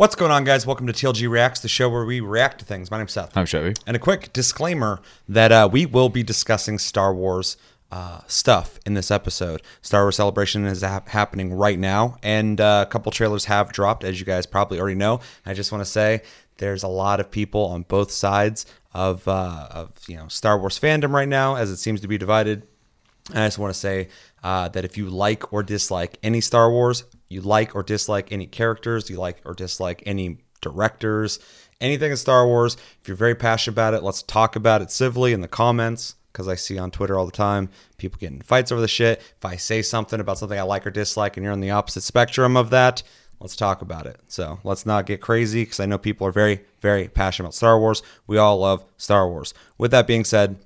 What's going on, guys? Welcome to TLG Reacts, the show where we react to things. My name's Seth. I'm Chevy. And a quick disclaimer that uh, we will be discussing Star Wars uh, stuff in this episode. Star Wars Celebration is hap- happening right now, and uh, a couple trailers have dropped, as you guys probably already know. I just want to say there's a lot of people on both sides of uh, of you know Star Wars fandom right now, as it seems to be divided. And I just want to say uh, that if you like or dislike any Star Wars, you like or dislike any characters, you like or dislike any directors, anything in Star Wars, if you're very passionate about it, let's talk about it civilly in the comments. Because I see on Twitter all the time people getting fights over the shit. If I say something about something I like or dislike and you're on the opposite spectrum of that, let's talk about it. So let's not get crazy because I know people are very, very passionate about Star Wars. We all love Star Wars. With that being said,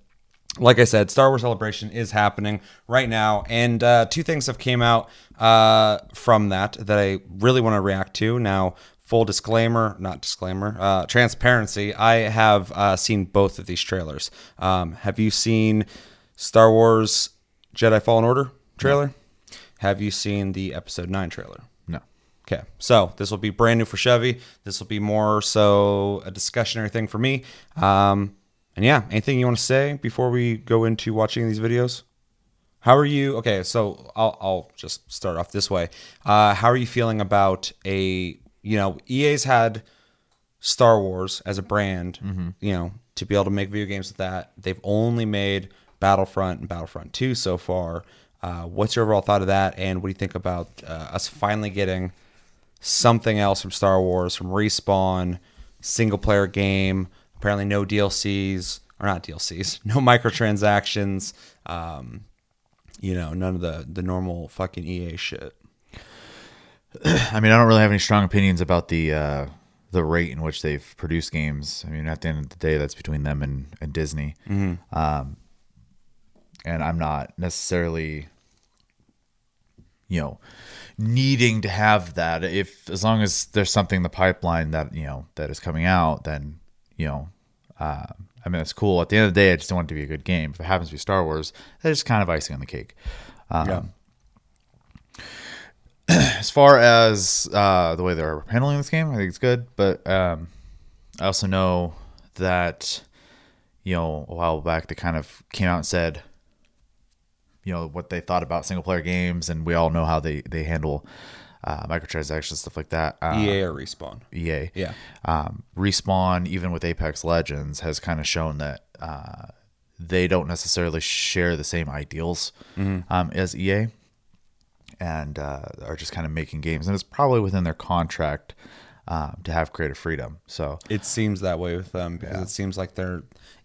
like I said, Star Wars Celebration is happening right now, and uh, two things have came out uh, from that that I really want to react to. Now, full disclaimer, not disclaimer, uh, transparency. I have uh, seen both of these trailers. Um, have you seen Star Wars Jedi Fallen Order trailer? Have you seen the Episode Nine trailer? No. Okay, so this will be brand new for Chevy. This will be more so a discussionary thing for me. Um, and yeah, anything you want to say before we go into watching these videos? How are you? Okay, so I'll, I'll just start off this way. Uh, how are you feeling about a, you know, EA's had Star Wars as a brand, you know, to be able to make video games with that. They've only made Battlefront and Battlefront 2 so far. Uh, what's your overall thought of that? And what do you think about uh, us finally getting something else from Star Wars, from Respawn, single player game, apparently no DLCs, or not DLCs, no microtransactions, um, you know, none of the, the normal fucking EA shit. I mean, I don't really have any strong opinions about the uh, the rate in which they've produced games. I mean, at the end of the day, that's between them and, and Disney. Um, and I'm not necessarily, you know, needing to have that. If as long as there's something in the pipeline that you know that is coming out, then you know, uh, I mean, it's cool. At the end of the day, I just want it to be a good game. If it happens to be Star Wars, that's just kind of icing on the cake. Um, Yeah. as far as uh, the way they're handling this game, I think it's good. But um, I also know that you know a while back they kind of came out and said you know what they thought about single player games, and we all know how they they handle uh, microtransactions stuff like that. Uh, EA or Respawn? EA, Yeah. um, respawn even with Apex Legends has kind of shown that uh, they don't necessarily share the same ideals um, as EA and uh, are just kind of making games and it's probably within their contract um, to have creative freedom so It seems that way with them because it seems like they're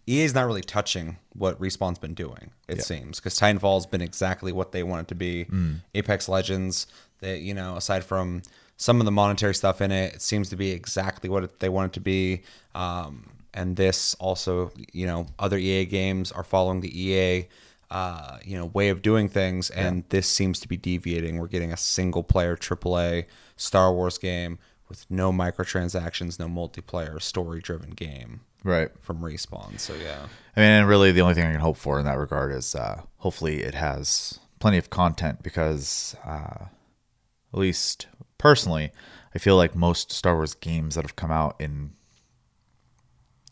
EA's not really touching what Respawn's been doing. It seems because Titanfall's been exactly what they want it to be. Apex Legends, they you know aside from some of the monetary stuff in it, it seems to be exactly what it, they want it to be. Um, and this also, you know, other EA games are following the EA. Uh, you know, way of doing things, and this seems to be deviating. We're getting a single player AAA Star Wars game with no microtransactions, no multiplayer, story driven game right from Respawn. So yeah. I mean, and really, the only thing I can hope for in that regard is uh, hopefully it has plenty of content because, uh, at least personally, I feel like most Star Wars games that have come out in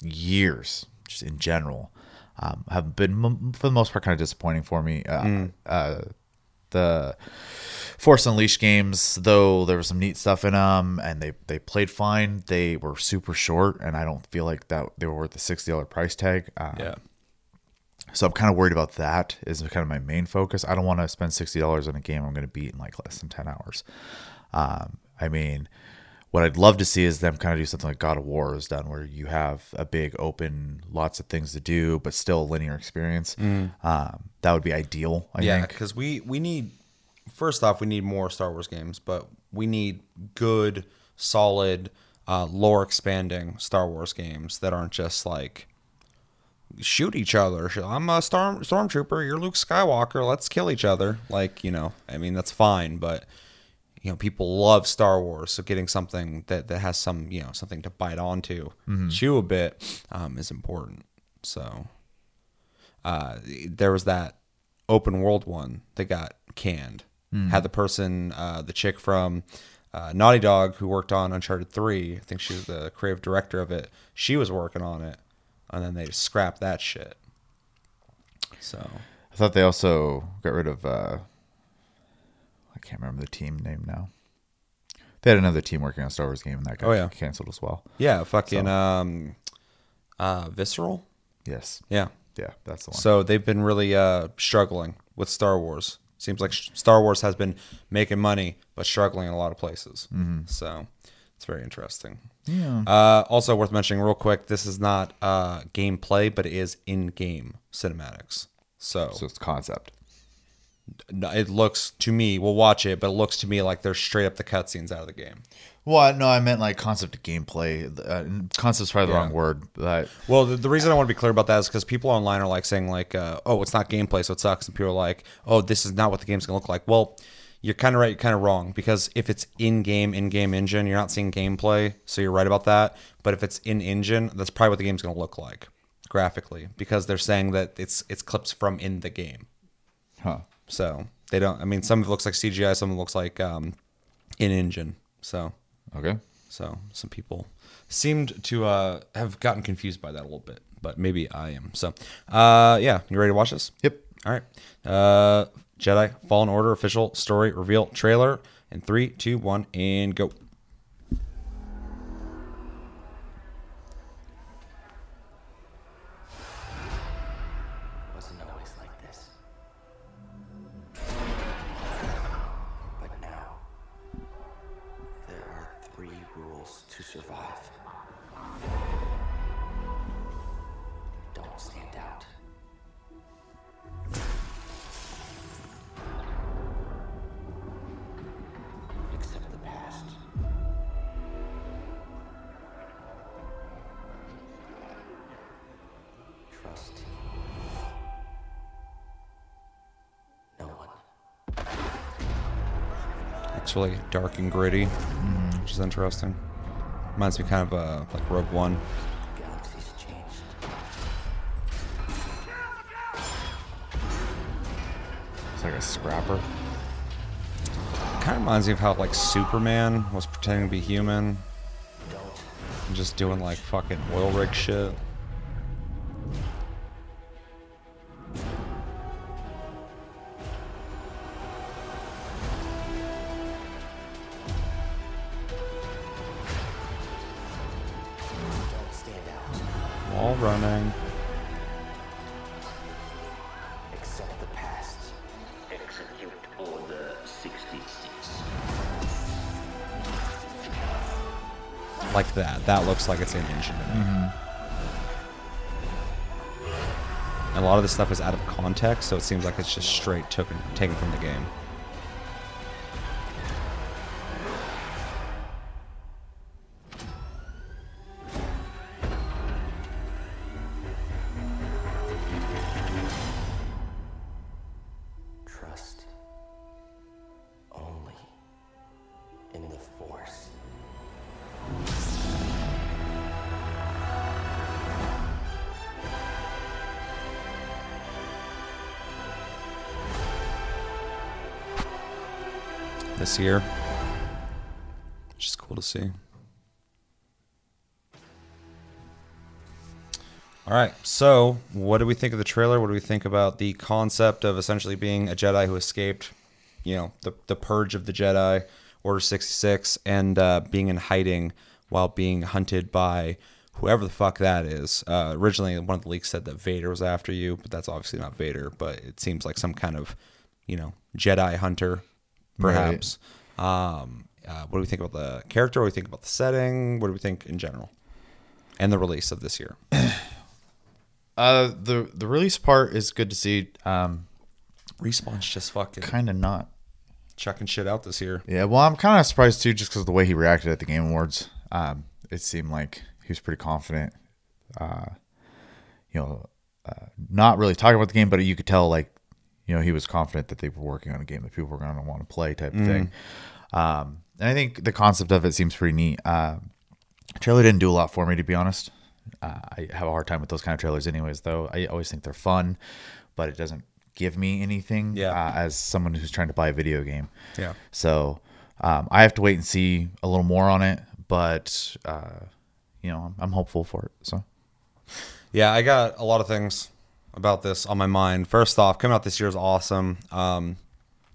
years, just in general, um, have been m- for the most part kind of disappointing for me. Uh, uh, the Force Unleashed games, though there was some neat stuff in them, and they they played fine. They were super short, and I don't feel like that they were worth the sixty dollar price tag. Uh, Yeah. So I'm kind of worried about that. Is kind of my main focus. I don't want to spend sixty dollars on a game I'm going to beat in like less than ten hours. Um, I mean, what I'd love to see is them kind of do something like God of War has done, where you have a big open, lots of things to do, but still a linear experience. Um, that would be ideal. I Yeah, because we we need first off we need more Star Wars games, but we need good, solid, uh, lore expanding Star Wars games that aren't just like shoot each other. I'm a storm stormtrooper. You're Luke Skywalker. Let's kill each other. Like you know, I mean that's fine, but you know people love Star Wars, so getting something that that has some you know something to bite onto, chew a bit, um, is important. So uh, there was that open world one that got canned. Had the person, uh, the chick from uh, Naughty Dog, who worked on Uncharted Three, I think she was the creative director of it. She was working on it, and then they just scrapped that shit. So I thought they also got rid of. Uh, I can't remember the team name now. They had another team working on Star Wars game, and that got Oh, yeah. canceled as well. yeah, fucking So- um, uh, Visceral. Yes, Yeah. yeah, that's the one. So they've been really uh, struggling with Star Wars. Seems like Star Wars has been making money but struggling in a lot of places. So it's very interesting. yeah, Uh, also worth mentioning real quick, this is not uh, gameplay, but it is in-game cinematics. So, so it's concept. no, it looks to me, we'll watch it, but it looks to me like they're straight up the cutscenes out of the game. Well, no, I meant like concept of gameplay. Uh, concept's probably the Yeah. wrong word. But Well, the, the reason I want to be clear about that is because people online are like saying like, uh, "Oh, it's not gameplay, so it sucks," and people are like, "Oh, this is not what the game's gonna look like." Well, you're kind of right, you're kind of wrong because if it's in-game, in-game engine, you're not seeing gameplay, so you're right about that. But if it's in engine, that's probably what the game's gonna look like graphically because they're saying that it's it's clips from in the game. huh? So they don't. I mean, some of it looks like CGI, some of it looks like um, in engine. So Okay. so some people seemed to uh, have gotten confused by that a little bit, but maybe I am. So uh, yeah, you ready to watch this? Yep. All right. Uh, Jedi Fallen Order official story reveal trailer in three, two, one, and go. Dark and which is interesting. Reminds me kind of uh, like Rogue One. It's like a scrapper. Kind of reminds me of how like Superman was pretending to be human and just doing like fucking oil rig shit. Out. Wall running. Accept the past. Execute Order 66. like that. That looks like it's in engine. to me. And a lot of this stuff is out of context, so it seems like it's just straight taken taken from the game. Year, which is cool to see. All right, so what do we think of the trailer? What do we think about the concept of essentially being a Jedi who escaped, you know, the the purge of the Jedi, Order sixty six, and uh, being in hiding while being hunted by whoever the fuck that is. Uh, originally, one of the leaks said that Vader was after you, but that's obviously not Vader. But it seems like some kind of, you know, Jedi hunter, perhaps. Um, uh, what do we think about the character? What do we think about the setting? What do we think in general? And the release of this year. Uh, the the release part is good to see. Um, Respawn's just fucking kind of not. chucking shit out this year. Yeah, well, I'm kind of surprised too, just because of the way he reacted at the Game Awards. Um, it seemed like he was pretty confident. Uh, you know, uh, not really talking about the game, but you could tell, like, you know, he was confident that they were working on a game that people were going to want to play, type of thing. Um, and I think the concept of it seems pretty neat. Uh, trailer didn't do a lot for me, to be honest. Uh, I have a hard time with those kind of trailers, anyways. Though I always think they're fun, but it doesn't give me anything. Yeah. Uh, as someone who's trying to buy a video game. Yeah. So Um, I have to wait and see a little more on it, but uh, you know, I'm, I'm hopeful for it. So Yeah, I got a lot of things about this on my mind. First off, coming out this year is awesome. Um,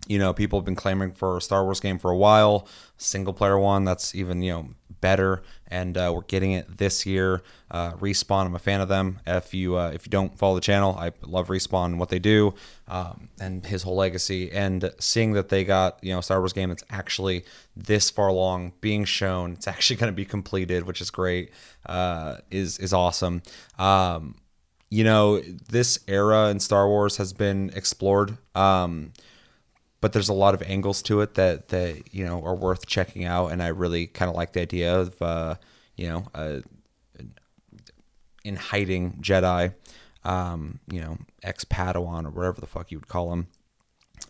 you know, people have been clamoring for a Star Wars game for a while, single player one that's even you know better, and uh, we're getting it this year. Uh, Respawn, I'm a fan of them. If you uh, if you don't follow the channel, I love Respawn and what they do, um, and his whole legacy. And seeing that they got you know Star Wars game that's actually this far along being shown, it's actually going to be completed, which is great. Uh, is is awesome. Um, you know, this era in Star Wars has been explored. Um, but there's a lot of angles to it that that you know are worth checking out, and I really kind of like the idea of uh, you know uh, in hiding Jedi, um, you know ex Padawan or whatever the fuck you would call them,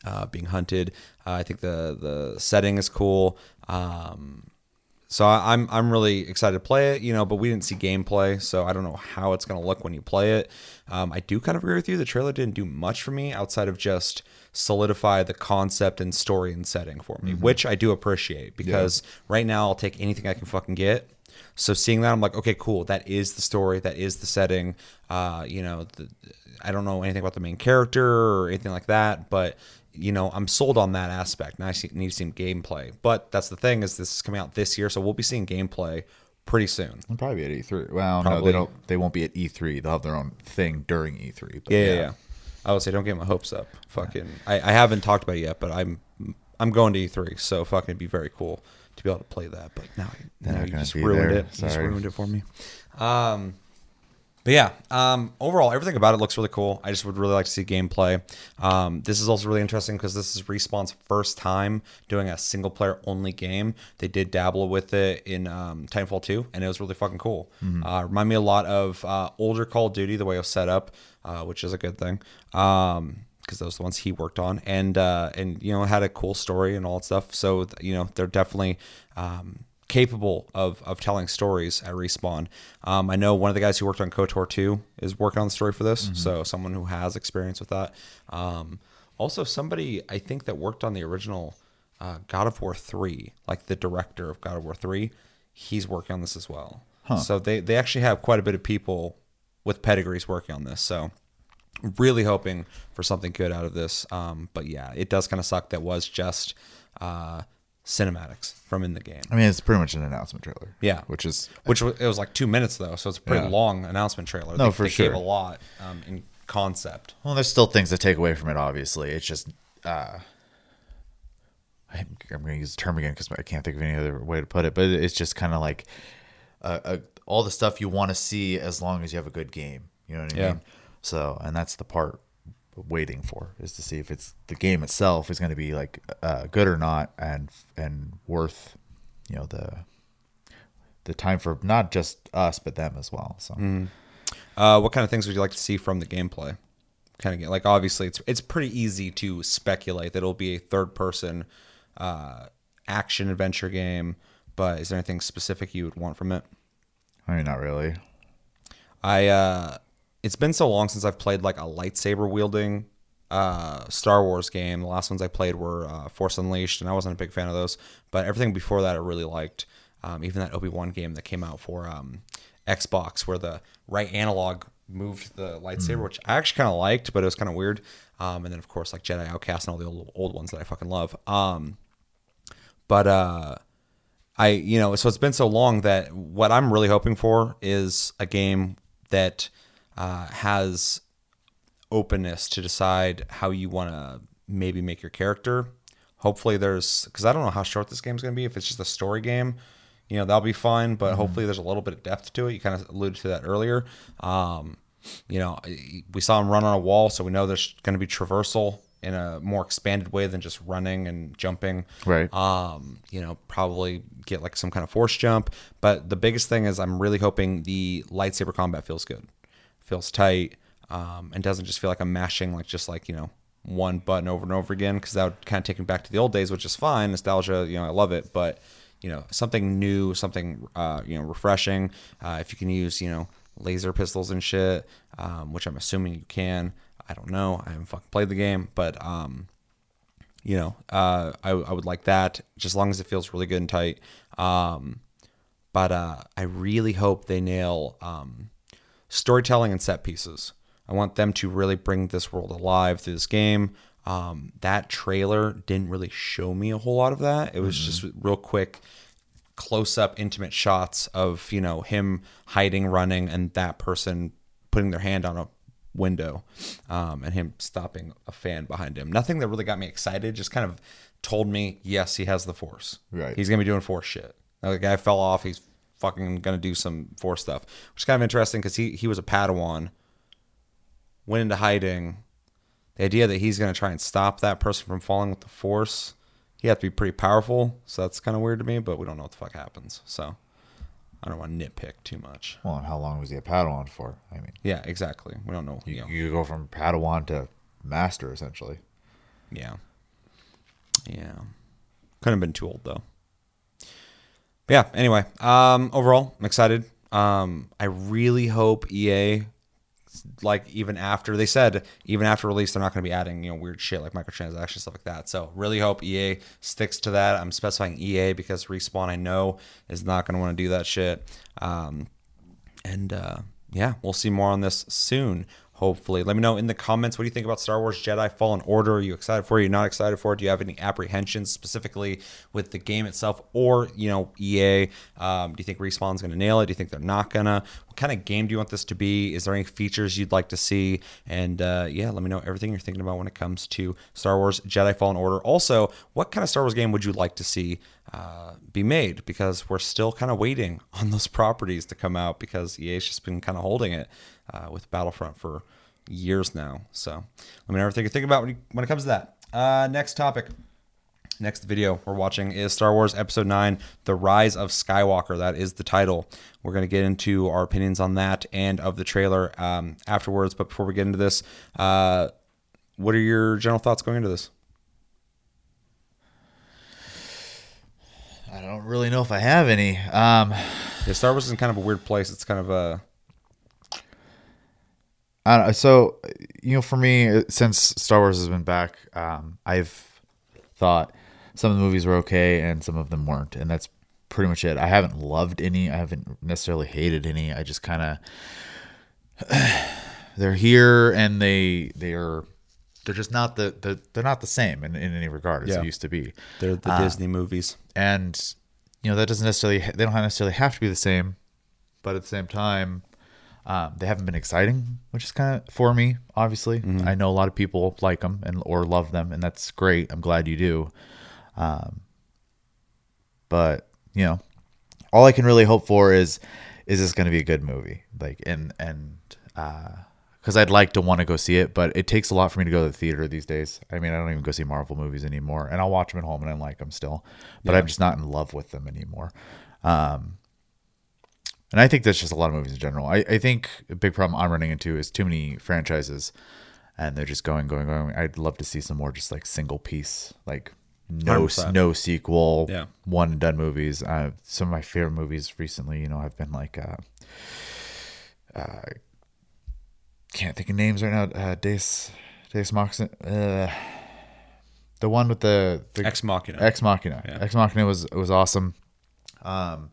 uh, being hunted. Uh, I think the the setting is cool. Um, so I'm I'm really excited to play it, you know, but we didn't see gameplay, so I don't know how it's going to look when you play it. Um, I do kind of agree with you. The trailer didn't do much for me outside of just solidify the concept and story and setting for me, which I do appreciate because right now I'll take anything I can fucking get. So seeing that, I'm like, okay, cool. That is the story. That is the setting. Uh, you know, the, I don't know anything about the main character or anything like that, but you know, I'm sold on that aspect. Now I need to see gameplay. But that's the thing is this is coming out this year, so we'll be seeing gameplay pretty soon. I'll probably be at E3. Well, no, they don't. They won't be at E3. They'll have their own thing during E3. But Yeah, yeah. yeah. I would say don't get my hopes up. Fucking, I, I haven't talked about it yet, but I'm I'm going to E3, so fucking it'd be very cool to be able to play that. But now, now you just ruined there. it. You just ruined it for me. Um, but yeah, um, overall, everything about it looks really cool. I just would really like to see gameplay. Um, this is also really interesting because this is Respawn's first time doing a single player only game. They did dabble with it in um, Titanfall 2, and it was really fucking cool. Uh, remind me a lot of uh, older Call of Duty, the way it was set up, uh, which is a good thing. Um, because those are the ones he worked on, and uh, and you know had a cool story and all that stuff. So you know they're definitely um, capable of of telling stories at Respawn. Um, I know one of the guys who worked on KOTOR 2 is working on the story for this, so someone who has experience with that. Um, also, somebody I think that worked on the original uh, God of War 3, like the director of God of War 3, he's working on this as well. So they they actually have quite a bit of people with pedigrees working on this. So really hoping for something good out of this. Um, but yeah, it does kind of suck that was just uh, cinematics from in the game. I mean, it's pretty much an announcement trailer. Yeah. which is Which it was like two minutes though, so it's a pretty Yeah. long announcement trailer. No, they, for they sure. gave a lot um, in concept. well. There's still things to take away from it. Obviously, it's just. uh I'm, I'm going to use the term again because I can't think of any other way to put it. But it's just kind of like uh, uh, all the stuff you want to see as long as you have a good game. You know what I Yeah. mean? So, and that's the part waiting for is to see if it's the game itself is going to be like uh, good or not, and and worth you know the the time for not just us but them as well. So. Uh, what kind of things would you like to see from the gameplay? Kind of get like obviously it's it's pretty easy to speculate that it'll be a third person uh, action adventure game, but is there anything specific you would want from it? I mean, not really. I uh it's been so long since I've played like a lightsaber wielding uh Star Wars game. The last ones I played were uh, Force Unleashed and I wasn't a big fan of those, but everything before that I really liked. Um, even that Obi-Wan game that came out for um Xbox where the right analog moved the lightsaber, which I actually kind of liked, but it was kind of weird. Um, and then of course like Jedi Outcast and all the old, old ones that I fucking love. Um, but uh, I you know so it's been so long that what I'm really hoping for is a game that uh, has openness to decide how you want to maybe make your character. Hopefully there's because I don't know how short this game's gonna be. If it's just a story game, you know that'll be fine. But hopefully there's a little bit of depth to it. You kind of alluded to that earlier. Um, you know, we saw him run on a wall, so we know there's going to be traversal in a more expanded way than just running and jumping Right. um, you know, probably get like some kind of force jump. But the biggest thing is I'm really hoping the lightsaber combat feels good, feels tight, um, and doesn't just feel like I'm mashing like just like you know one button over and over again because that would kind of take me back to the old days, which is fine, nostalgia. You know, I love it, but you know, something new, something uh, you know, refreshing. Uh, if you can use you know laser pistols and shit, um, which I'm assuming you can. I don't know. I haven't fucking played the game, but um, you know, uh, I, I would like that just as long as it feels really good and tight. Um, but uh, I really hope they nail um, storytelling and set pieces. I want them to really bring this world alive through this game. Um, that trailer didn't really show me a whole lot of that. It was just real quick, close up, intimate shots of you know him hiding, running, and that person putting their hand on a window, um, and him stopping a fan behind him. Nothing that really got me excited. Just kind of told me, yes, he has the force. Right. He's gonna be doing force shit. Now, the guy fell off. He's fucking gonna do some force stuff, which is kind of interesting because he he was a Padawan, went into hiding. The idea that he's gonna try and stop that person from falling with the force, he has to be pretty powerful. So that's kind of weird to me. But we don't know what the fuck happens. So I don't want to nitpick too much. Well, and how long was he a Padawan for? I mean, Yeah, exactly. We don't know. You you, know. you go from Padawan to Master essentially. Yeah. Yeah. Couldn't have been too old though. Yeah, anyway, um overall, I'm excited. Um I really hope EA like even after they said even after release they're not going to be adding you know weird shit like microtransactions stuff like that so really hope ea sticks to that i'm specifying ea because respawn i know is not going to want to do that shit um, and uh, yeah, we'll see more on this soon. Hopefully, let me know in the comments what do you think about Star Wars Jedi Fallen Order. Are you excited for it? Are you not excited for it? Do you have any apprehensions specifically with the game itself, or you know EA? Um, do you think Respawn's going to nail it? Do you think they're not gonna? What kind of game do you want this to be? Is there any features you'd like to see? And uh, yeah, let me know everything you're thinking about when it comes to Star Wars Jedi Fallen Order. Also, what kind of Star Wars game would you like to see be made? Because we're still kind of waiting on those properties to come out because EA's just been kind of holding it uh, with Battlefront for years now. So let me know everything you think about when, you, when it comes to that. Uh, next topic. Next video we're watching is Star Wars Episode 9 The Rise of Skywalker. That is the title. We're going to get into our opinions on that and of the trailer um, afterwards. But before we get into this, uh, what are your general thoughts going into this? I don't really know if I have any. Um, Yeah, Star Wars is in kind of a weird place. It's kind of a. I don't know. So, you know, for me, since Star Wars has been back, um, I've thought some of the movies were okay and some of them weren't, and that's pretty much it. I haven't loved any. I haven't necessarily hated any. I just kind of they're here and they they are they're just not the, the they're not the same in, in any regard as Yeah. they used to be. They're the Disney movies. and you know that doesn't necessarily they don't necessarily have to be the same but at the same time um, they haven't been exciting which is kind of for me obviously i know a lot of people like them and or love them and that's great i'm glad you do um, but you know all i can really hope for is is this going to be a good movie like and and because I'd like to want to go see it, but it takes a lot for me to go to the theater these days. I mean, I don't even go see Marvel movies anymore, and I'll watch them at home and I like them still, but I'm just not in love with them anymore. Um, and I think that's just a lot of movies in general. I, I think a big problem I'm running into is too many franchises, and they're just going, going, going. I'd love to see some more just like single piece, like no 100%. no sequel, Yeah. one and done movies. Uh, some of my favorite movies recently, you know, have been like. Uh, can't think of names right now. Uh, Deus, Deus Machina. Uh, the one with the, the Ex Machina. Ex Machina. Yeah. Ex Machina was was awesome. Um,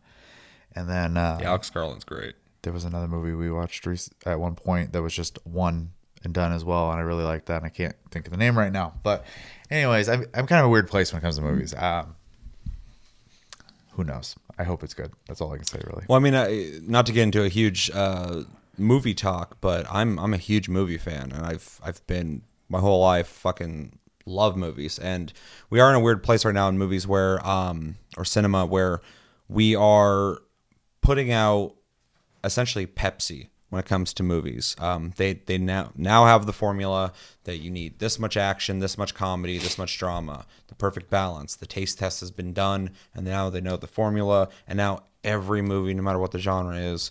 and then uh, Yeah, Alex Garland's great. there was another movie we watched at one point that was just one and done as well, and I really liked that. And I can't think of the name right now, but anyways, I'm I'm kind of a weird place when it comes to movies. Um, who knows? I hope it's good. That's all I can say, really. Well, I mean, I, not to get into a huge uh, movie talk, but I'm I'm a huge movie fan, and I've I've been my whole life fucking love movies, and we are in a weird place right now in movies where um or cinema where we are putting out essentially Pepsi when it comes to movies. Um, they they now now have the formula that you need this much action, this much comedy, this much drama, the perfect balance. The taste test has been done, and now they know the formula. And now every movie, no matter what the genre is,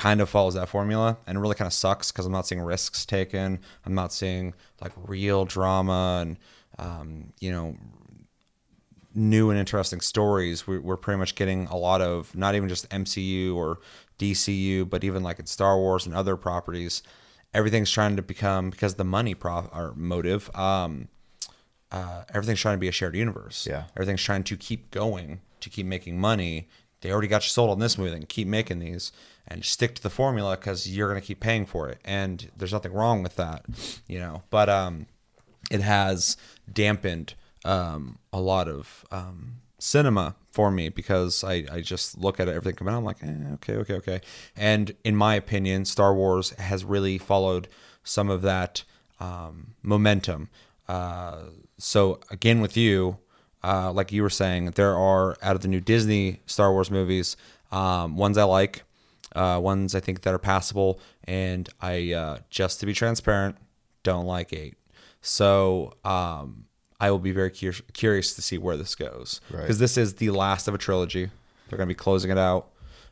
kind of follows that formula, and it really kind of sucks because I'm not seeing risks taken. I'm not seeing like real drama and um, you know new and interesting stories. We're, we're pretty much getting a lot of not even just MCU or DCU, but even like in Star Wars and other properties. Everything's trying to become because the money pro or motive. Um, uh, everything's trying to be a shared universe. Yeah. everything's trying to keep going, to keep making money. They already got you sold on this movie, then keep making these and stick to the formula because you're gonna keep paying for it, and there's nothing wrong with that, you know. But um, it has dampened um, a lot of um, cinema for me because I, I just look at everything coming out. I'm like, eh, okay, okay, okay. And in my opinion, Star Wars has really followed some of that um, momentum. Uh, so again, with you, uh, like you were saying, there are out of the new Disney Star Wars movies, um, ones I like, uh, ones I think that are passable, and I uh, just to be transparent, don't like eight. So um, I will be very cur- curious to see where this goes Right. because this is the last of a trilogy. They're going to be closing it out.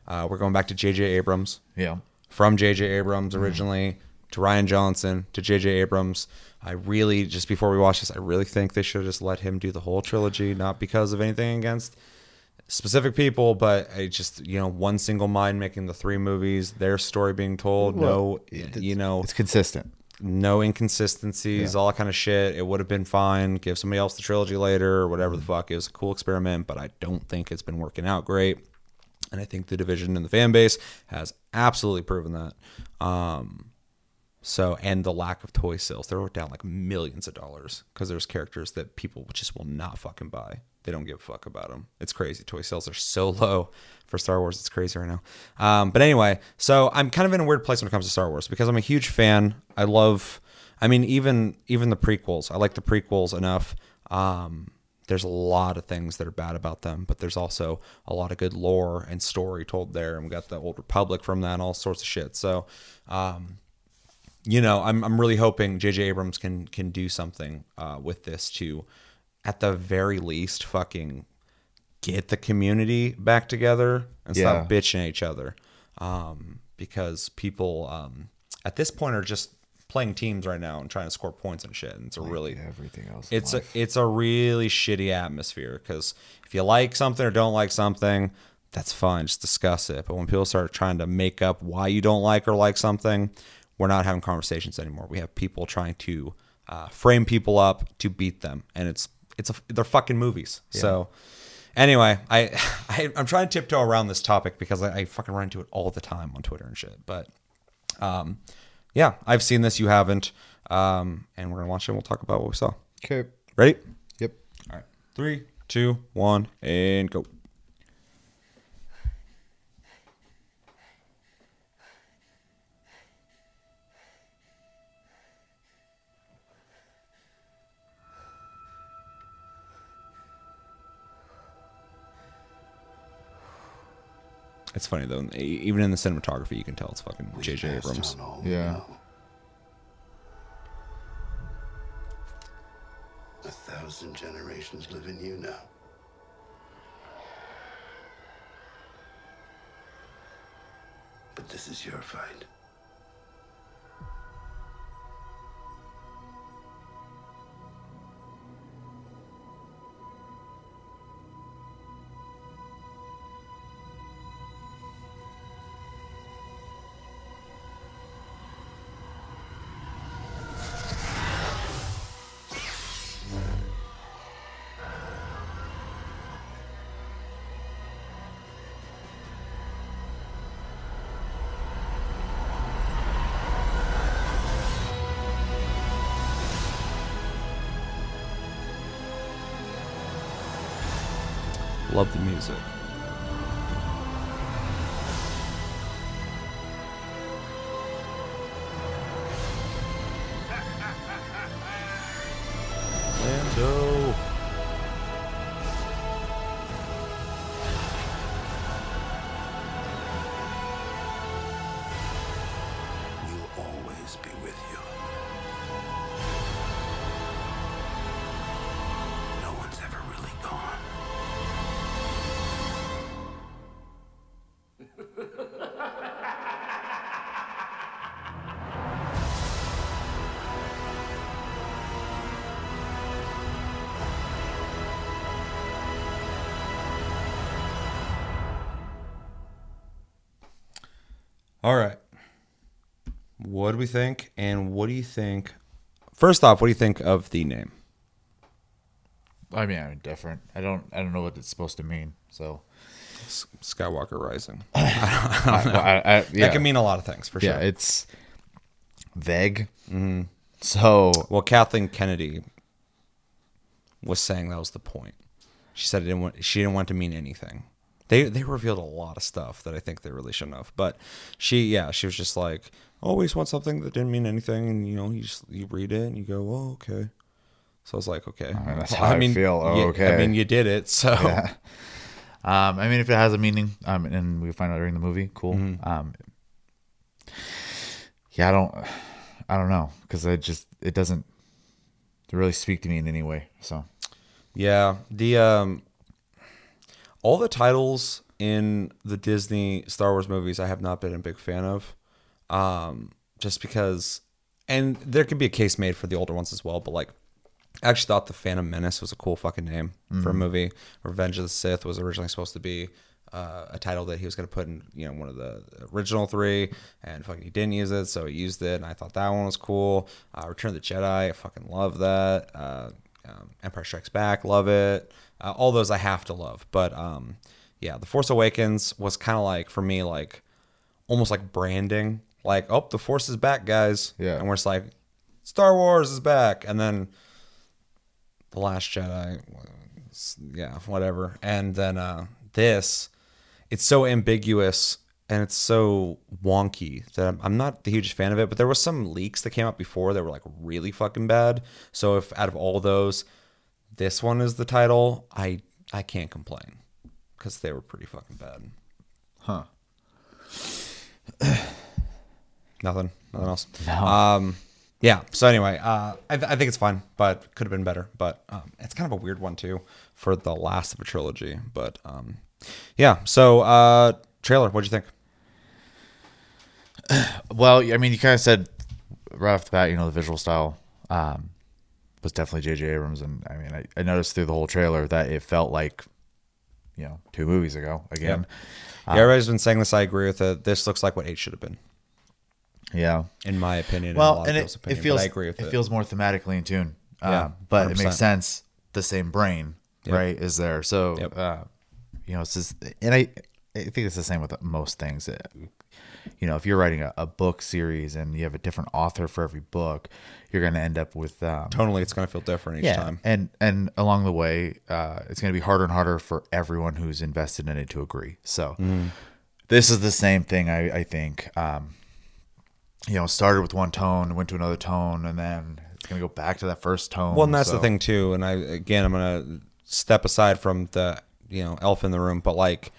Uh, we're going back to J.J. Abrams Yeah. from J.J. Abrams originally to Rian Johnson to J.J. Abrams. I really just before we watch this, I really think they should have just let him do the whole trilogy, not because of anything against specific people, but I just you know one single mind making the three movies, their story being told, no, you know, It's consistent. no inconsistencies, all that kind of shit. It would have been fine. Give somebody else the trilogy later or whatever the fuck. It was a cool experiment, but I don't think it's been working out great. And I think the division in the fan base has absolutely proven that. Um, so, and the lack of toy sales, They're down like millions of dollars because there's characters that people just will not fucking buy. They don't give a fuck about them. It's crazy. Toy sales are so low for Star Wars. It's crazy right now. Um, but anyway, so I'm kind of in a weird place when it comes to Star Wars because I'm a huge fan. I love, I mean, even even the prequels. I like the prequels enough. Um, there's a lot of things that are bad about them, but there's also a lot of good lore and story told there. And we got the Old Republic from that, and all sorts of shit. So, um, you know, I'm I'm really hoping J.J. Abrams can can do something uh, with this to, at the very least, fucking get the community back together and stop bitching at each other, um, because people um, at this point are just playing teams right now and trying to score points and shit. And it's a really everything else. it's a it's a really shitty atmosphere because if you like something or don't like something, that's fine. Just discuss it. But when people start trying to make up why you don't like or like something, we're not having conversations anymore. We have people trying to uh, frame people up to beat them, and it's it's a, they're fucking movies. So anyway, I, I I'm trying to tiptoe around this topic because I, I fucking run into it all the time on Twitter and shit. But um, yeah, I've seen this. You haven't. Um, and we're gonna watch it. and We'll talk about what we saw. okay. Ready? Yep. All right. Three, two, one, and go. It's funny though. e- Even in the cinematography, you can tell it's fucking J.J. Abrams. Yeah. A thousand generations live in you now. But this is your fight. All right. What do we think? And what do you think? First off, what do you think of the name? I mean, I'm different. I don't. I don't know what it's supposed to mean. So S- Skywalker Rising. I, don't know I, yeah, That can mean a lot of things for sure. yeah, it's vague. Mm-hmm. So well, Kathleen Kennedy was saying that was the point. She said it didn't want, she didn't want to mean anything. They they revealed a lot of stuff that I think they really shouldn't have. But she yeah she was just like always want something that didn't mean anything, and you know you just you read it and you go oh okay. So I was like okay. mean, that's how I feel. Oh, yeah, I mean you did it. So yeah. Um, I mean, if it has a meaning, um, and we find out during the movie, cool. Um, yeah, I don't, I don't know, because it just it doesn't really speak to me in any way. So Yeah, the um, all the titles in the Disney Star Wars movies, I have not been a big fan of, um, just because, and there could be a case made for the older ones as well. But like, I actually thought the Phantom Menace was a cool fucking name for a movie. Revenge of the Sith was originally supposed to be. Uh, a title that he was going to put in, you know, one of the original three, and fucking he didn't use it, so he used it, and I thought that one was cool. Uh, Return of the Jedi, I fucking love that. Uh, um, Empire Strikes Back, love it. Uh, all those I have to love, but um, yeah, The Force Awakens was kind of like for me like almost like branding, like oh the Force is back, guys. Yeah. and we're just like Star Wars is back, and then The Last Jedi, yeah, whatever, and then uh, this, it's so ambiguous. And it's so wonky that I'm, I'm not the huge fan of it. But there was some leaks that came out before that were like really fucking bad. So if out of all those, this one is the title, I I can't complain because they were pretty fucking bad. Huh. Nothing. Nothing else. No. Um, yeah. So anyway, uh, I, th- I think it's fine, but could have been better. But um, it's kind of a weird one too for the last of a trilogy. But um, yeah. So uh, trailer. What'd you think? Well, I mean, you kind of said right off the bat, you know, the visual style um, was definitely J.J. Abrams, and I mean, I, I noticed through the whole trailer that it felt like, you know, two movies ago again. yeah, everybody's been saying this. I agree with it. This looks like what eight should have been, Yeah. in my opinion. well, and of it, people's it feels I agree with it, it. feels more thematically in tune. Yeah, Um, but it makes sense. The same brain, Yep. right, is there. So, Yep. uh, you know, it's just, and I, I think it's the same with most things. Uh, You know, if you're writing a, a book series and you have a different author for every book, you're going to end up with um, Tonally, it's going to feel different each yeah, time. and and along the way, uh, it's going to be harder and harder for everyone who's invested in it to agree. So, Mm-hmm. this is the same thing. I I think. Um, you know, started with one tone, went to another tone, and then it's going to go back to that first tone. Well, and that's the thing too. And I again, I'm gonna step aside from the you know elf in the room, but like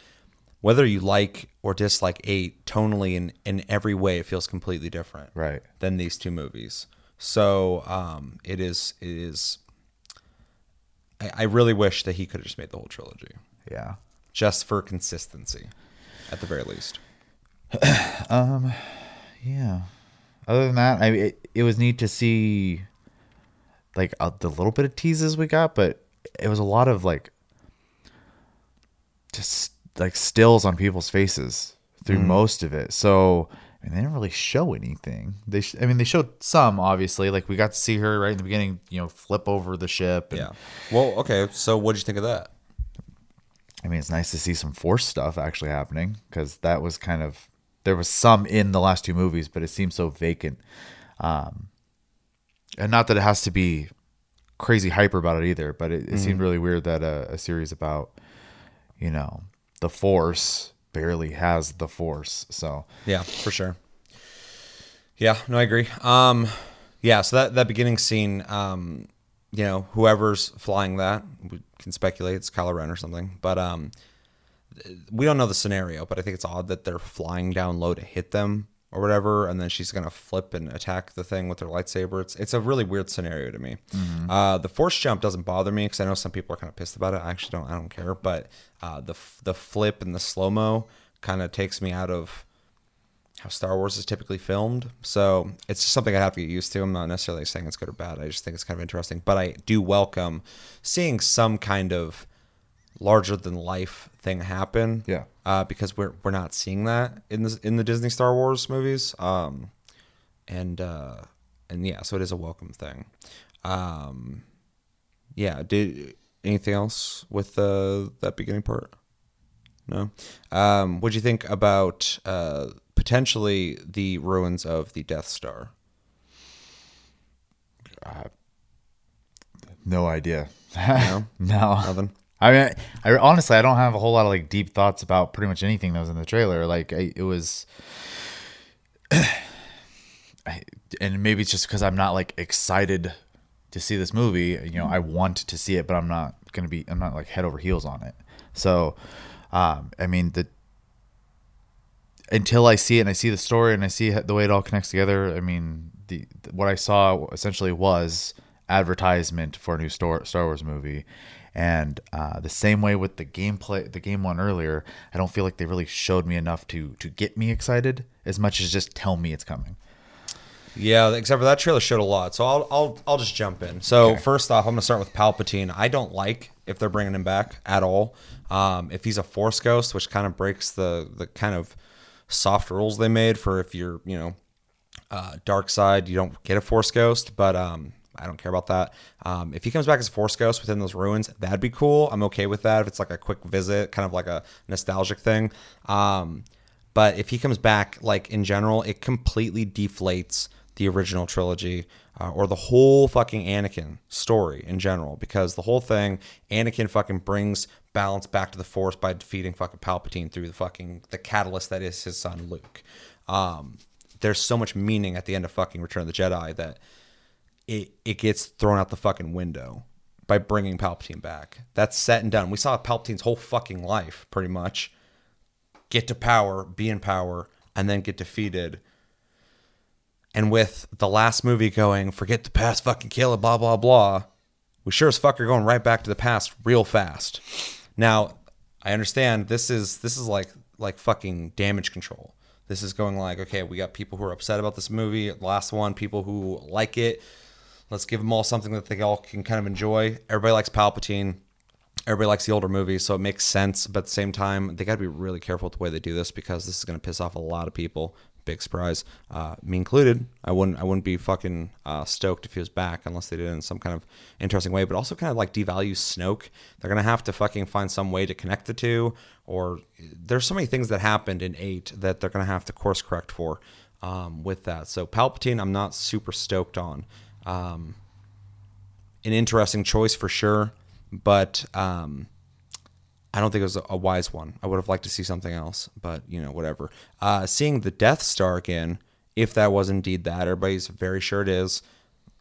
whether you like or dislike eight, tonally in in every way, it feels completely different, Right. than these two movies. So um, it is it is. I, I really wish that he could have just made the whole trilogy, Yeah. just for consistency, at the very least. Um yeah. Other than that, I it, it was neat to see like uh, the little bit of teases we got, but it was a lot of like just like stills on people's faces through most of it. So I mean, they didn't really show anything. They, sh- I mean, they showed some obviously. Like we got to see her right in the beginning, you know, flip over the ship. and- Yeah. Well, okay. So what did you think of that? I mean, it's nice to see some force stuff actually happening because that was kind of there was some in the last two movies, but it seems so vacant. Um, and not that it has to be crazy hyper about it either, but it, it seemed really weird that a, a series about you know the force barely has the force. So Yeah, for sure. Yeah, no, I agree. Um, yeah, so that that beginning scene, um, you know, whoever's flying that, we can speculate it's Kylo Ren or something, but um, we don't know the scenario. But I think it's odd that they're flying down low to hit them or whatever, and then she's gonna flip and attack the thing with her lightsaber. It's it's a really weird scenario to me. Uh, the force jump doesn't bother me because I know some people are kind of pissed about it. I actually don't. I don't care, but uh, the the flip and the slow mo kind of takes me out of how Star Wars is typically filmed. So it's just something I have to get used to. I'm not necessarily saying it's good or bad. I just think it's kind of interesting. But I do welcome seeing some kind of larger than life thing happen. Yeah. Uh, because we're we're not seeing that in the in the Disney Star Wars movies. Um, and uh, and yeah, so it is a welcome thing. Um, yeah. Did anything else with the that beginning part? No. Um, what do you think about uh, potentially the ruins of the Death Star? No idea. No? no. Nothing. I mean, I honestly I don't have a whole lot of like deep thoughts about pretty much anything that was in the trailer. Like I, it was, I, and maybe it's just because I'm not like excited to see this movie. You know, I want to see it, but I'm not gonna be. I'm not like head over heels on it. So, um, I mean the until I see it and I see the story and I see the way it all connects together. I mean, the what I saw essentially was advertisement for a new Star Wars movie, and uh, the same way with the gameplay, the game one earlier. I don't feel like they really showed me enough to to get me excited as much as just tell me it's coming. Yeah, except for that trailer showed a lot. So I'll I'll I'll just jump in. So Okay. first off, I'm gonna start with Palpatine. I don't like if they're bringing him back at all. Um, if he's a Force ghost, which kind of breaks the the kind of soft rules they made for if you're you know uh, dark side, you don't get a Force ghost. But um, I don't care about that. Um, if he comes back as a Force ghost within those ruins, that'd be cool. I'm okay with that. If it's like a quick visit, kind of like a nostalgic thing. Um, but if he comes back, like in general, it completely deflates the original trilogy uh, or the whole fucking Anakin story in general. Because the whole thing, Anakin fucking brings balance back to the Force by defeating fucking Palpatine through the fucking the catalyst that is his son Luke. Um, there's so much meaning at the end of fucking Return of the Jedi that it it gets thrown out the fucking window by bringing Palpatine back. That's set and done. We saw Palpatine's whole fucking life pretty much get to power, be in power, and then get defeated. And with the last movie going, forget the past, fucking kill it, blah blah blah. We sure as fuck are going right back to the past real fast. Now, I understand this is this is like like fucking damage control. This is going like, okay, we got people who are upset about this movie. Last one, people who like it. Let's give them all something that they all can kind of enjoy. Everybody likes Palpatine. Everybody likes the older movies, so it makes sense. But at the same time, they got to be really careful with the way they do this because this is going to piss off a lot of people. Big surprise, uh, me included. I wouldn't, I wouldn't be fucking uh, stoked if he was back unless they did it in some kind of interesting way. But also kind of like devalue Snoke. They're gonna have to fucking find some way to connect the two. Or there's so many things that happened in eight that they're gonna have to course correct for um, with that. So Palpatine, I'm not super stoked on. Um, an interesting choice for sure, but um, I don't think it was a, wise one. I would have liked to see something else, but you know, whatever. Uh, seeing the Death Star again, if that was indeed that, everybody's very sure it is.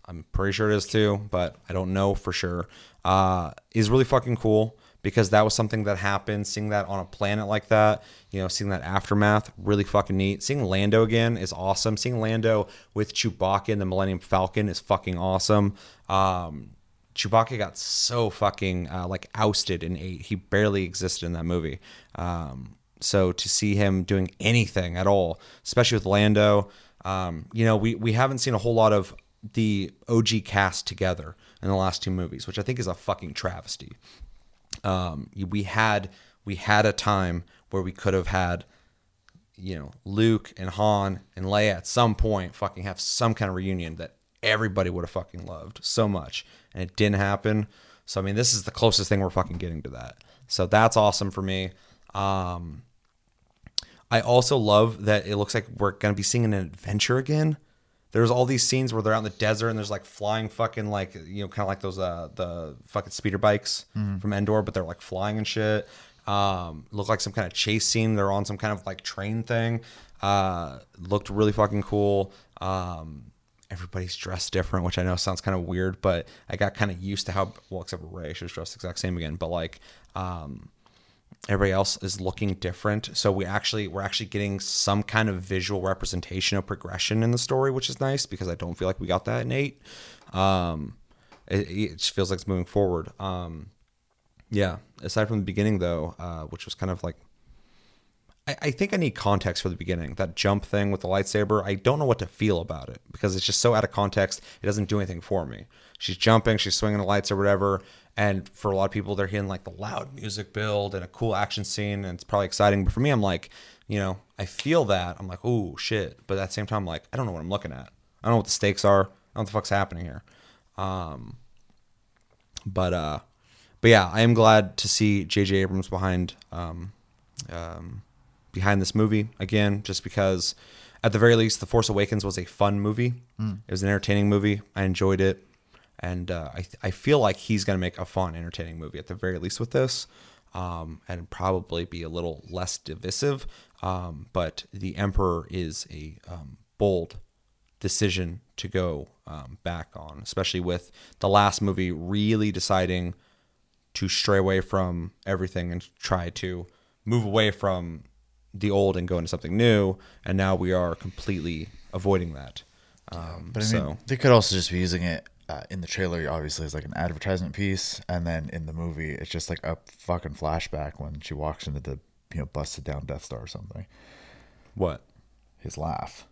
I'm pretty sure it is too, but I don't know for sure. Uh, is really fucking cool because that was something that happened. Seeing that on a planet like that, you know, seeing that aftermath, really fucking neat. Seeing Lando again is awesome. Seeing Lando with Chewbacca and the Millennium Falcon is fucking awesome. Um, Chewbacca got so fucking uh, like ousted in eight. He barely existed in that movie. Um, so to see him doing anything at all, especially with Lando, um, you know, we we haven't seen a whole lot of the OG cast together in the last two movies, which I think is a fucking travesty. Um, we had we had a time where we could have had you know, Luke and Han and Leia at some point fucking have some kind of reunion that everybody would have fucking loved so much. And it didn't happen. So I mean, this is the closest thing we're fucking getting to that. So that's awesome for me. Um I also love that it looks like we're gonna be seeing an adventure again. There's all these scenes where they're out in the desert and there's like flying fucking like you know kind of like those uh the fucking speeder bikes from Endor, but they're like flying and shit. Um, looked like some kind of chase scene. They're on some kind of like train thing. Uh, looked really fucking cool. Um, everybody's dressed different, which I know sounds kind of weird, but I got kind of used to how well, except Rey, she was dressed the exact same again. But like, um, everybody else is looking different so we actually we're actually getting some kind of visual representation of progression in the story which is nice because i don't feel like we got that in eight um it, it just feels like it's moving forward um yeah aside from the beginning though uh which was kind of like I, I think I need context for the beginning. That jump thing with the lightsaber, I don't know what to feel about it because it's just so out of context. It doesn't do anything for me. She's jumping, she's swinging the lights or whatever. And for a lot of people, they're hearing like the loud music build and a cool action scene, and it's probably exciting. But for me, I'm like, you know, I feel that. I'm like, oh shit. But at the same time, I'm like, I don't know what I'm looking at. I don't know what the stakes are. I don't know what the fuck's happening here. Um, but uh, but yeah, I am glad to see J.J. Abrams behind um, um, behind this movie again, just because at the very least, The Force Awakens was a fun movie. It was an entertaining movie. I enjoyed it, and uh, I I feel like he's gonna make a fun, entertaining movie at the very least with this, um, and probably be a little less divisive. Um, but the Emperor is a um, bold decision to go um, back on, especially with the last movie really deciding to stray away from everything and try to move away from the old and go into something new. And now we are completely avoiding that. Um, But I so mean, they could also just be using it uh, in the trailer, obviously, is like an advertisement piece, and then in the movie, it's just like a fucking flashback when she walks into the you know busted down Death Star or something. what? His laugh.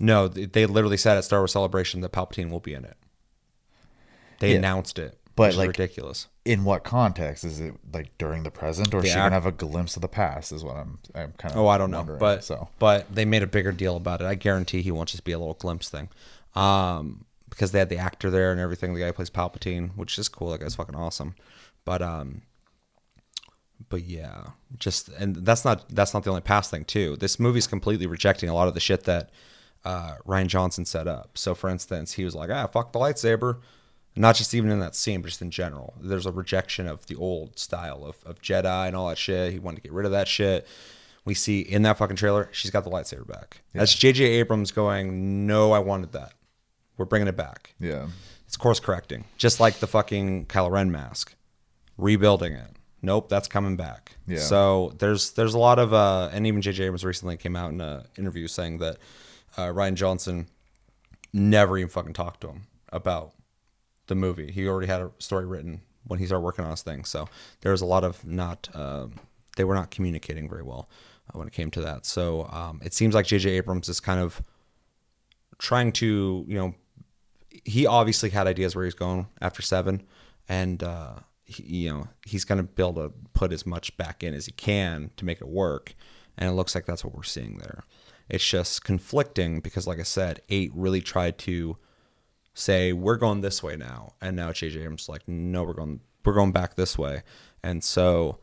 No, they literally said at Star Wars Celebration that Palpatine will be in it. They Yeah. announced it, But, like, ridiculous. In what context is it like during the present, or The she gonna have a glimpse of the past? Is what I'm I'm kind of. Oh, I don't know, but so but they made a bigger deal about it. I guarantee he won't just be a little glimpse thing, um, because they had the actor there and everything. The guy who plays Palpatine, which is cool. That guy's fucking awesome. But um, but yeah, just and that's not that's not the only past thing too. This movie's completely rejecting a lot of the shit that uh, Rian Johnson set up. So for instance, he was like, ah, fuck the lightsaber. Not just even in that scene, but just in general. There's a rejection of the old style of, of Jedi and all that shit. He wanted to get rid of that shit. We see in that fucking trailer, she's got the lightsaber back. That's J.J. Abrams going, no, I wanted that. We're bringing it back. yeah, It's course correcting, just like the fucking Kylo Ren mask, rebuilding it. Nope, that's coming back. Yeah. So there's there's a lot of uh, and even J.J. Abrams recently came out in an interview saying that uh, Rian Johnson never even fucking talked to him about the movie. He already had a story written when he started working on this thing. So there was a lot of not um, they were not communicating very well uh, when it came to that. So um, it seems like J.J. Abrams is kind of trying to you know he obviously had ideas where he's going after seven, and uh, he, you know he's going to be able to put as much back in as he can to make it work, and it looks like that's what we're seeing there. It's just conflicting because, like I said, eight really tried to say we're going this way now, and now J.J. Abrams like, no, we're going we're going back this way, and so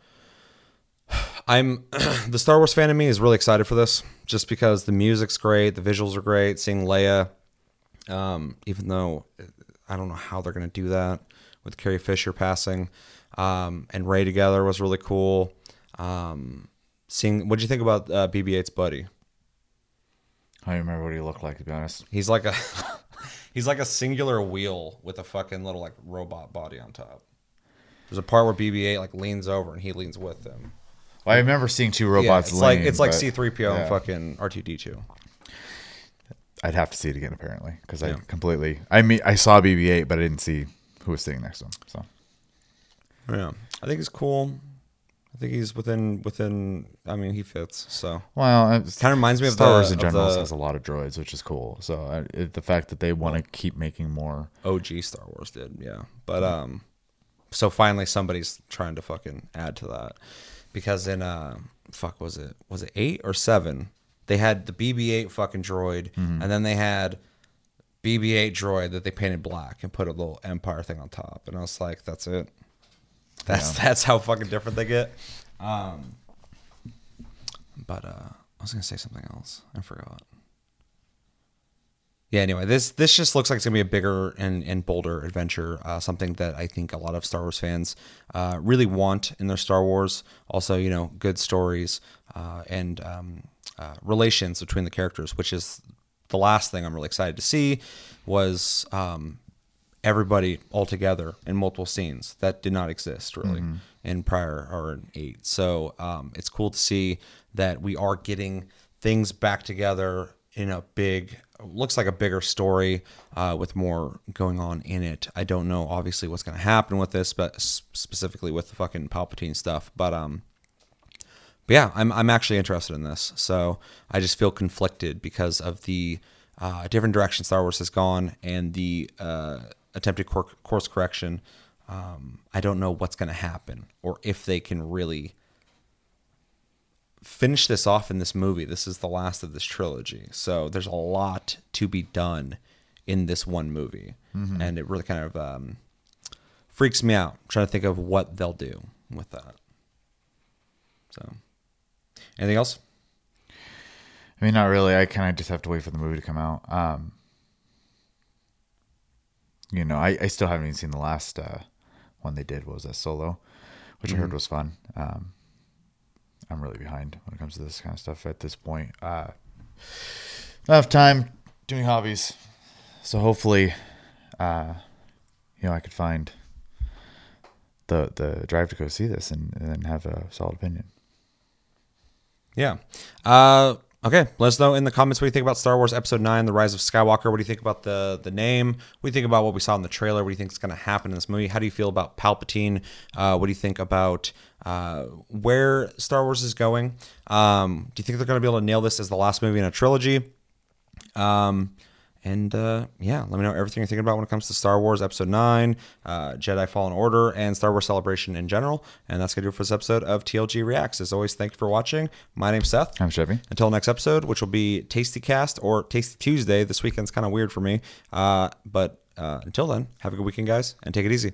I'm the Star Wars fan in me is really excited for this, just because the music's great, the visuals are great. Seeing Leia, um, even though I don't know how they're gonna do that with Carrie Fisher passing, um, and Rey together was really cool. Um, seeing, what do you think about uh, BB-8's buddy? I don't remember what he looked like to be honest. He's like a he's like a singular wheel with a fucking little like robot body on top. There's a part where BB-8 like leans over and he leans with him. Well, I remember seeing two Yeah, robots. it's like it's like C3PO yeah. and fucking R2D2. I'd have to see it again apparently because I completely. I mean, I saw BB-8, but I didn't see who was sitting next to him. So Yeah, I think he's cool. I think he's within within. I mean, he fits. So well, it kind of reminds me of Star the, Wars in general the has a lot of droids, which is cool. So I, it, the fact that they want to keep making more. OG Star Wars did. Yeah, but um, so finally somebody's trying to fucking add to that because in uh, fuck was it was it eight or seven? They had the BB-8 fucking droid, and then they had BB-8 droid that they painted black and put a little Empire thing on top, and I was like, that's it. That's that's how fucking different they get. Um, but uh, I was gonna say something else. I forgot. Yeah. Anyway, this this just looks like it's gonna be a bigger and, and bolder adventure. Uh, something that I think a lot of Star Wars fans uh, really want in their Star Wars. Also, you know, good stories uh, and um, uh, relations between the characters, which is the last thing I'm really excited to see. Was um, everybody all together in multiple scenes that did not exist really in prior or in eight. So um, it's cool to see that we are getting things back together in a big looks like a bigger story uh, with more going on in it. I don't know obviously what's going to happen with this, but s- specifically with the fucking Palpatine stuff. But um, but yeah, I'm I'm actually interested in this. So I just feel conflicted because of the uh, different direction Star Wars has gone and the uh, attempted cor- course correction. Um, I don't know what's going to happen or if they can really finish this off in this movie. This is the last of this trilogy, so there's a lot to be done in this one movie, and it really kind of um, freaks me out. I'm trying to think of what they'll do with that. So, anything else? I mean, not really. I kind of just have to wait for the movie to come out. Um, you know, I, I still haven't even seen the last uh, one they did. What was that Solo, which I heard was fun. Um, I'm really behind when it comes to this kind of stuff at this point. Uh, have time doing hobbies, so hopefully, uh, you know, I could find the the drive to go see this and, and have a solid opinion. Yeah. Uh, okay. Let us know in the comments what you think about Star Wars Episode 9, The Rise of Skywalker. What do you think about the, the name? What do you think about what we saw in the trailer? What do you think is going to happen in this movie? How do you feel about Palpatine? Uh, what do you think about uh, where Star Wars is going? Um, do you think they're going to be able to nail this as the last movie in a trilogy? Um, and uh, yeah, let me know everything you're thinking about when it comes to Star Wars Episode 9, uh, Jedi Fallen Order, and Star Wars Celebration in general. And that's going to do it for this episode of TLG Reacts. As always, thank you for watching. My name's Seth. I'm Chevy. Until next episode, which will be Tasty Cast or Tasty Tuesday. This weekend's kind of weird for me. Uh, but uh, until then, have a good weekend, guys, and take it easy.